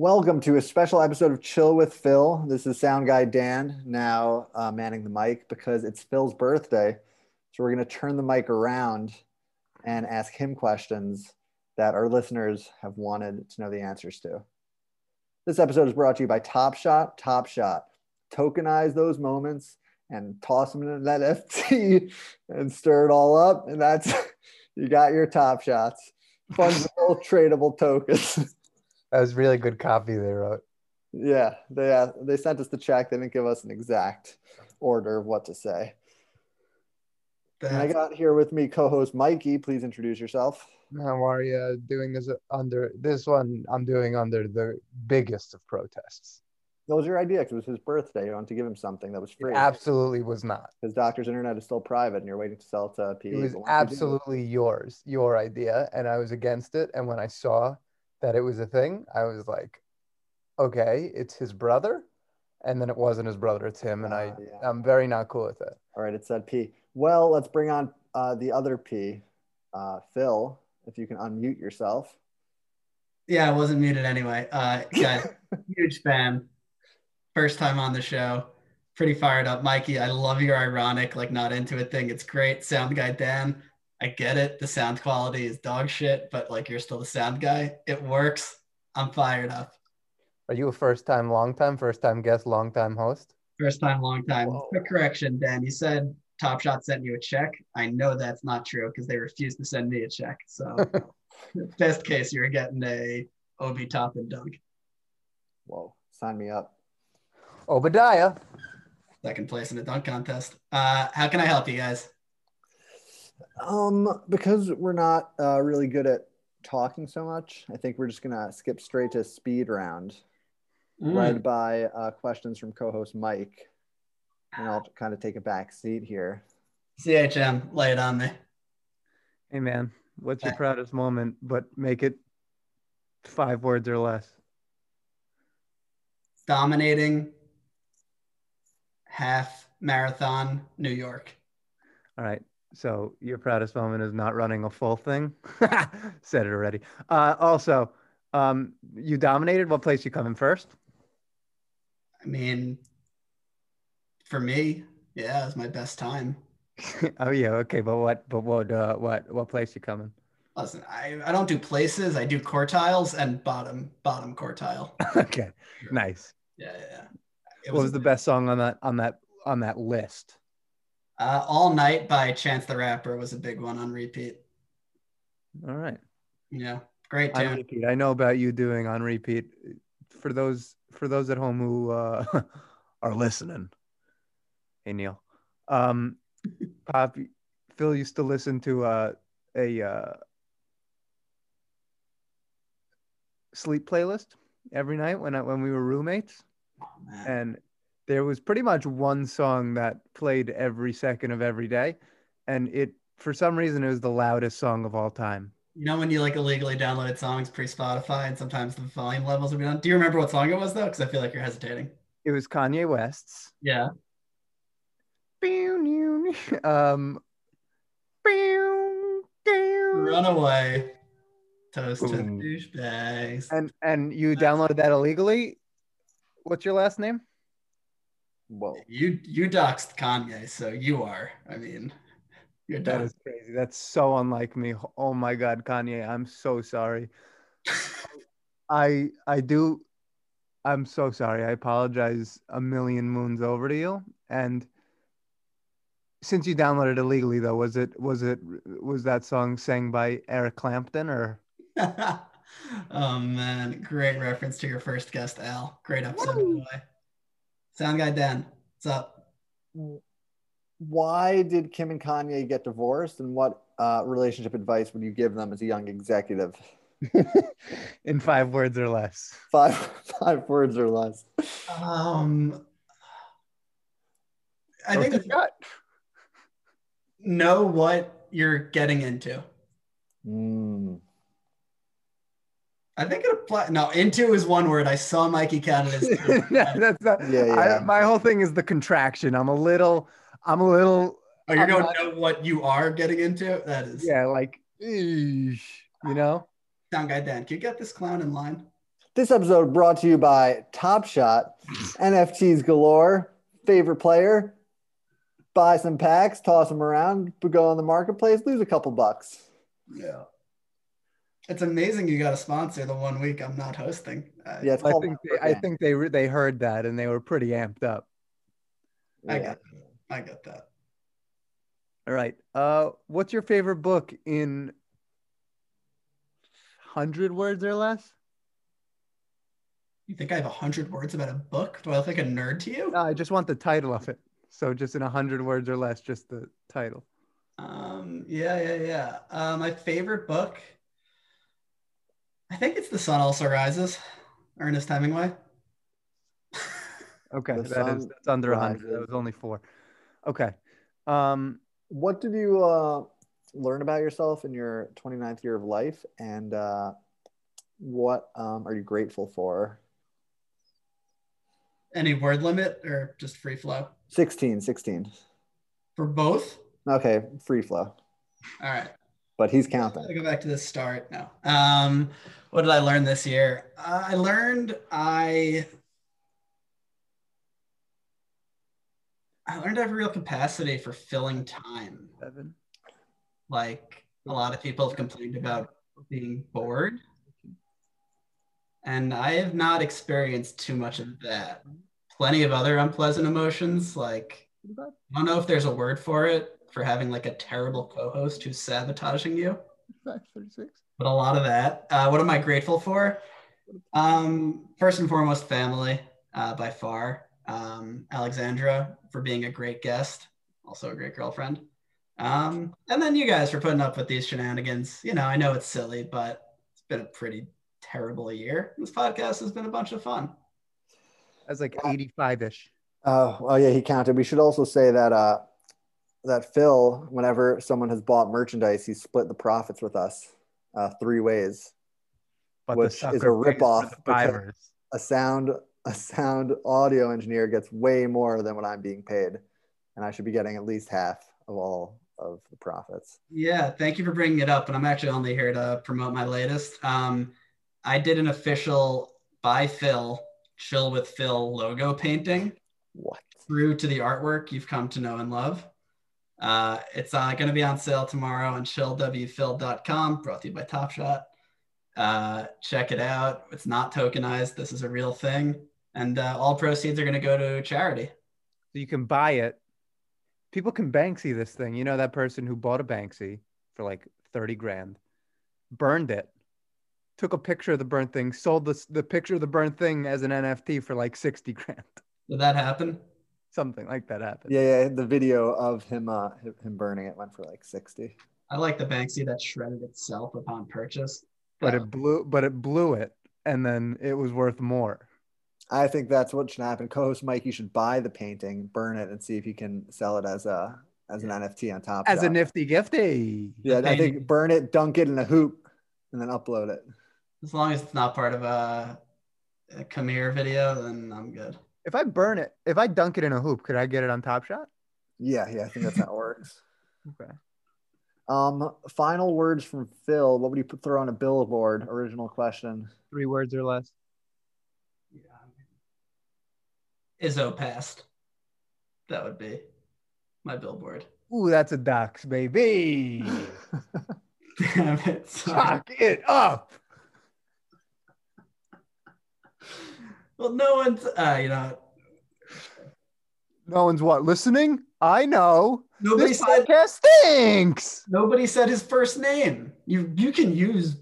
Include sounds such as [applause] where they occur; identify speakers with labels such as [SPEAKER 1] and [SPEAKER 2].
[SPEAKER 1] Welcome to a special episode of Chill with Phil. This is Sound Guy Dan now uh, manning the mic because it's Phil's birthday. So we're going to turn the mic around and ask him questions that our listeners have wanted to know the answers to. This episode is brought to you by Top Shot. Top Shot. Tokenize those moments and toss them into that [laughs] FT and stir it all up. And that's, [laughs] you got your Top Shots. Fungible tradable tokens. [laughs]
[SPEAKER 2] That was really good copy they wrote.
[SPEAKER 1] Yeah, they uh, they sent us the check. They didn't give us an exact order of what to say. And I got here with me co-host Mikey. Please introduce yourself.
[SPEAKER 2] How are you doing this under this one? I'm doing under the biggest of protests.
[SPEAKER 1] That was your idea because it was his birthday. You wanted to give him something that was free.
[SPEAKER 2] It absolutely was not.
[SPEAKER 1] His doctor's internet is still private, and you're waiting to sell it to P.
[SPEAKER 2] It was absolutely yours, your idea, and I was against it. And when I saw that it was a thing, I was like, okay, it's his brother. And then it wasn't his brother, it's him. And I,
[SPEAKER 1] Ah, yeah.
[SPEAKER 2] I'm very not cool with it.
[SPEAKER 1] All right, it said P. Well, let's bring on uh, the other P, uh, Phil. If you can unmute yourself.
[SPEAKER 3] Yeah, I wasn't muted anyway. Uh, guys, [laughs] huge fan. First time on the show. Pretty fired up, Mikey. I love your ironic, like not into it thing. It's great. Sound guy Dan, I get it. The sound quality is dog shit, but like you're still the sound guy. It works. I'm fired up.
[SPEAKER 2] Are you a first time, long time, first time guest, long time host?
[SPEAKER 3] First time, long time.
[SPEAKER 1] Whoa.
[SPEAKER 3] Quick correction, Dan. You said Top Shot sent you a check. I know that's not true because they refused to send me a check. So, [laughs] best case, you're getting a Obi Toppin Dunk.
[SPEAKER 1] Whoa, sign me up.
[SPEAKER 2] Obadiah.
[SPEAKER 3] Second place in the dunk contest. Uh, how can I help you guys?
[SPEAKER 1] Um, because we're not uh, really good at talking so much, I think we're just gonna skip straight to speed round,
[SPEAKER 3] Mm.
[SPEAKER 1] led by uh, questions from co-host Mike, and I'll kind of take a back seat here.
[SPEAKER 3] CHM, lay it on me.
[SPEAKER 2] Hey, man, what's your proudest moment? But make it five words or less.
[SPEAKER 3] Dominating half marathon New York.
[SPEAKER 2] All right. So your proudest moment is not running a full thing. [laughs] Said it already. Uh, also, um, you dominated. What place you come in first?
[SPEAKER 3] I mean, for me, yeah, it was my best time. [laughs]
[SPEAKER 2] oh yeah. Okay. But what? But what? Uh, what? What place you coming?
[SPEAKER 3] Listen, I, I don't do places. I do quartiles and bottom bottom quartile. [laughs]
[SPEAKER 2] okay. Nice.
[SPEAKER 3] Yeah, yeah. yeah. It
[SPEAKER 2] What was the best song on that on that on that list?
[SPEAKER 3] Uh, All Night by Chance the Rapper was a big one on repeat.
[SPEAKER 2] All right.
[SPEAKER 3] Yeah, great
[SPEAKER 2] On
[SPEAKER 3] tune.
[SPEAKER 2] repeat. I know about you doing on repeat. For those for those at home who uh, [laughs] are listening. Hey Neil. Um, Pop, Phil used to listen to uh, a uh, sleep playlist every night when I, when we were roommates,
[SPEAKER 3] Oh,
[SPEAKER 2] and there was pretty much one song that played every second of every day, and it for some reason it was the loudest song of all time.
[SPEAKER 3] You know when you like illegally downloaded songs pre Spotify and sometimes the volume levels would be on. Do you remember what song it was though? Because I feel like you're hesitating.
[SPEAKER 2] It was Kanye West's.
[SPEAKER 3] Yeah.
[SPEAKER 2] Um,
[SPEAKER 3] Runaway. Toast to the douchebags.
[SPEAKER 2] and and you downloaded that illegally. What's your last name?
[SPEAKER 1] Whoa.
[SPEAKER 3] You you doxed Kanye, so you are. I mean, you're
[SPEAKER 2] That
[SPEAKER 3] done.
[SPEAKER 2] is crazy. That's so unlike me. Oh my God, Kanye, I'm so sorry. [laughs] I I do. I'm so sorry. I apologize a million moons over to you. And since you downloaded illegally, though, was it was it was that song sang by Eric Clapton or? [laughs]
[SPEAKER 3] oh man, great reference to your first guest, Al. Great episode, by the way. Sound guy Dan, what's up?
[SPEAKER 1] Why did Kim and Kanye get divorced, and what uh, relationship advice would you give them as a young executive? [laughs]
[SPEAKER 2] in five words or less.
[SPEAKER 1] Five [laughs] five words or less.
[SPEAKER 3] Um, I
[SPEAKER 2] Don't
[SPEAKER 3] think
[SPEAKER 2] you
[SPEAKER 3] it's
[SPEAKER 2] got-
[SPEAKER 3] know what you're getting into.
[SPEAKER 1] Mm.
[SPEAKER 3] I think it applies. No, into is one word. I saw Mikey count it as. [laughs]
[SPEAKER 2] That's not,
[SPEAKER 1] Yeah, yeah.
[SPEAKER 2] I, my whole thing is the contraction. I'm a little, I'm a little,
[SPEAKER 3] Oh, you're
[SPEAKER 2] I'm
[SPEAKER 3] going
[SPEAKER 2] not-
[SPEAKER 3] to know what you are getting into? That is.
[SPEAKER 2] yeah, like, eesh, you know?
[SPEAKER 3] Sound guy Dan, can you get this clown in line?
[SPEAKER 1] This episode brought to you by Top Shot, NFTs galore, favorite player. Buy some packs, toss them around, go on the marketplace, lose a couple bucks.
[SPEAKER 3] Yeah. It's amazing you got a sponsor the one week I'm not hosting. Uh,
[SPEAKER 1] Yeah,
[SPEAKER 2] I think they, I think they re- they heard that and they were pretty amped up.
[SPEAKER 3] I
[SPEAKER 1] Yeah.
[SPEAKER 3] get that. I get that.
[SPEAKER 2] All right. Uh, what's your favorite book in hundred words or less?
[SPEAKER 3] You think I have a hundred words about a book? Do I look like a nerd to you?
[SPEAKER 2] No, I just want the title of it. So just in a hundred words or less, just the title.
[SPEAKER 3] Um, yeah, yeah, yeah. Uh, my favorite book, I think it's The Sun Also Rises, Ernest Hemingway. [laughs]
[SPEAKER 2] Okay,
[SPEAKER 1] The
[SPEAKER 2] that is
[SPEAKER 1] sun
[SPEAKER 2] that's under a hundred. That was only four. Okay. Um,
[SPEAKER 1] What did you uh, learn about yourself in your 29th year of life? And uh, what um, are you grateful for?
[SPEAKER 3] Any word limit or just free flow?
[SPEAKER 1] 16, 16.
[SPEAKER 3] For both?
[SPEAKER 1] Okay, free flow.
[SPEAKER 3] All right.
[SPEAKER 1] But he's counting.
[SPEAKER 3] I'll
[SPEAKER 1] counting.
[SPEAKER 3] go back to the start now. Um, what did I learn this year? Uh, I learned I I learned I have a real capacity for filling time.
[SPEAKER 2] seven.
[SPEAKER 3] Like a lot of people have complained about being bored. And I have not experienced too much of that. Plenty of other unpleasant emotions. Like, I don't know if there's a word for it for having like a terrible co host who's sabotaging you
[SPEAKER 2] Five thirty-six.
[SPEAKER 3] but a lot of that. Uh, what am I grateful for? Um, first and foremost, family uh, by far. Um, Alexandra for being a great guest, also a great girlfriend. Um, and then you guys for putting up with these shenanigans. You know, I know it's silly, but it's been a pretty terrible year. This podcast has been a bunch of fun.
[SPEAKER 2] That's like eighty-five ish.
[SPEAKER 1] Oh, oh yeah, he counted. We should also say that uh, that Phil, whenever someone has bought merchandise, he split the profits with us uh, three ways.
[SPEAKER 2] But
[SPEAKER 1] Which is a
[SPEAKER 2] sucker pays
[SPEAKER 1] ripoff because- A sound a sound audio engineer gets way more than what I'm being paid, and I should be getting at least half of all of the profits.
[SPEAKER 3] Yeah, thank you for bringing it up. And I'm actually only here to promote my latest. Um, I did an official by Phil, Chill with Phil logo painting.
[SPEAKER 1] What?
[SPEAKER 3] through to the artwork you've come to know and love. Uh, it's uh, going to be on sale tomorrow on chillwphil.com, brought to you by Top Shot. Uh, check it out. It's not tokenized. This is a real thing. And uh, all proceeds are going to go to charity.
[SPEAKER 2] So you can buy it. People can Banksy this thing. You know that person who bought a Banksy for like 30 grand, burned it, took a picture of the burnt thing, sold the, the picture of the burnt thing as an NFT for like 60 grand.
[SPEAKER 3] Did that happen?
[SPEAKER 2] Something like that happened.
[SPEAKER 1] Yeah, yeah. The video of him uh him- him burning it went for like sixty.
[SPEAKER 3] I like the Banksy that shredded itself upon purchase.
[SPEAKER 2] But
[SPEAKER 3] Yeah.
[SPEAKER 2] it blew but it blew it and then it was worth more.
[SPEAKER 1] I think that's what should happen. Co-host Mike, you should buy the painting, burn it, and see if you can sell it as a as an NFT on top.
[SPEAKER 2] As a nifty gifty.
[SPEAKER 1] Yeah, I think burn it, dunk it in a hoop, and then upload it.
[SPEAKER 3] As long as it's not part of a, a come here video, then I'm good.
[SPEAKER 2] If I burn it, if I dunk it in a hoop, could I get it on Top Shot?
[SPEAKER 1] Yeah, yeah, I think that's how it works. [laughs]
[SPEAKER 2] Okay.
[SPEAKER 1] Um, final words from Phil. What would you put, throw on a billboard? Original question.
[SPEAKER 2] Three words or less. Yeah.
[SPEAKER 3] Izzo passed. That would be my billboard.
[SPEAKER 2] Ooh, that's a dox, baby. [laughs]
[SPEAKER 3] Damn it. sorry.
[SPEAKER 2] Chalk it up.
[SPEAKER 3] Well, no one's, uh, you know.
[SPEAKER 2] No one's what? Listening? I know.
[SPEAKER 3] Nobody
[SPEAKER 2] this
[SPEAKER 3] said,
[SPEAKER 2] podcast stinks.
[SPEAKER 3] Nobody said his first name. You you can use.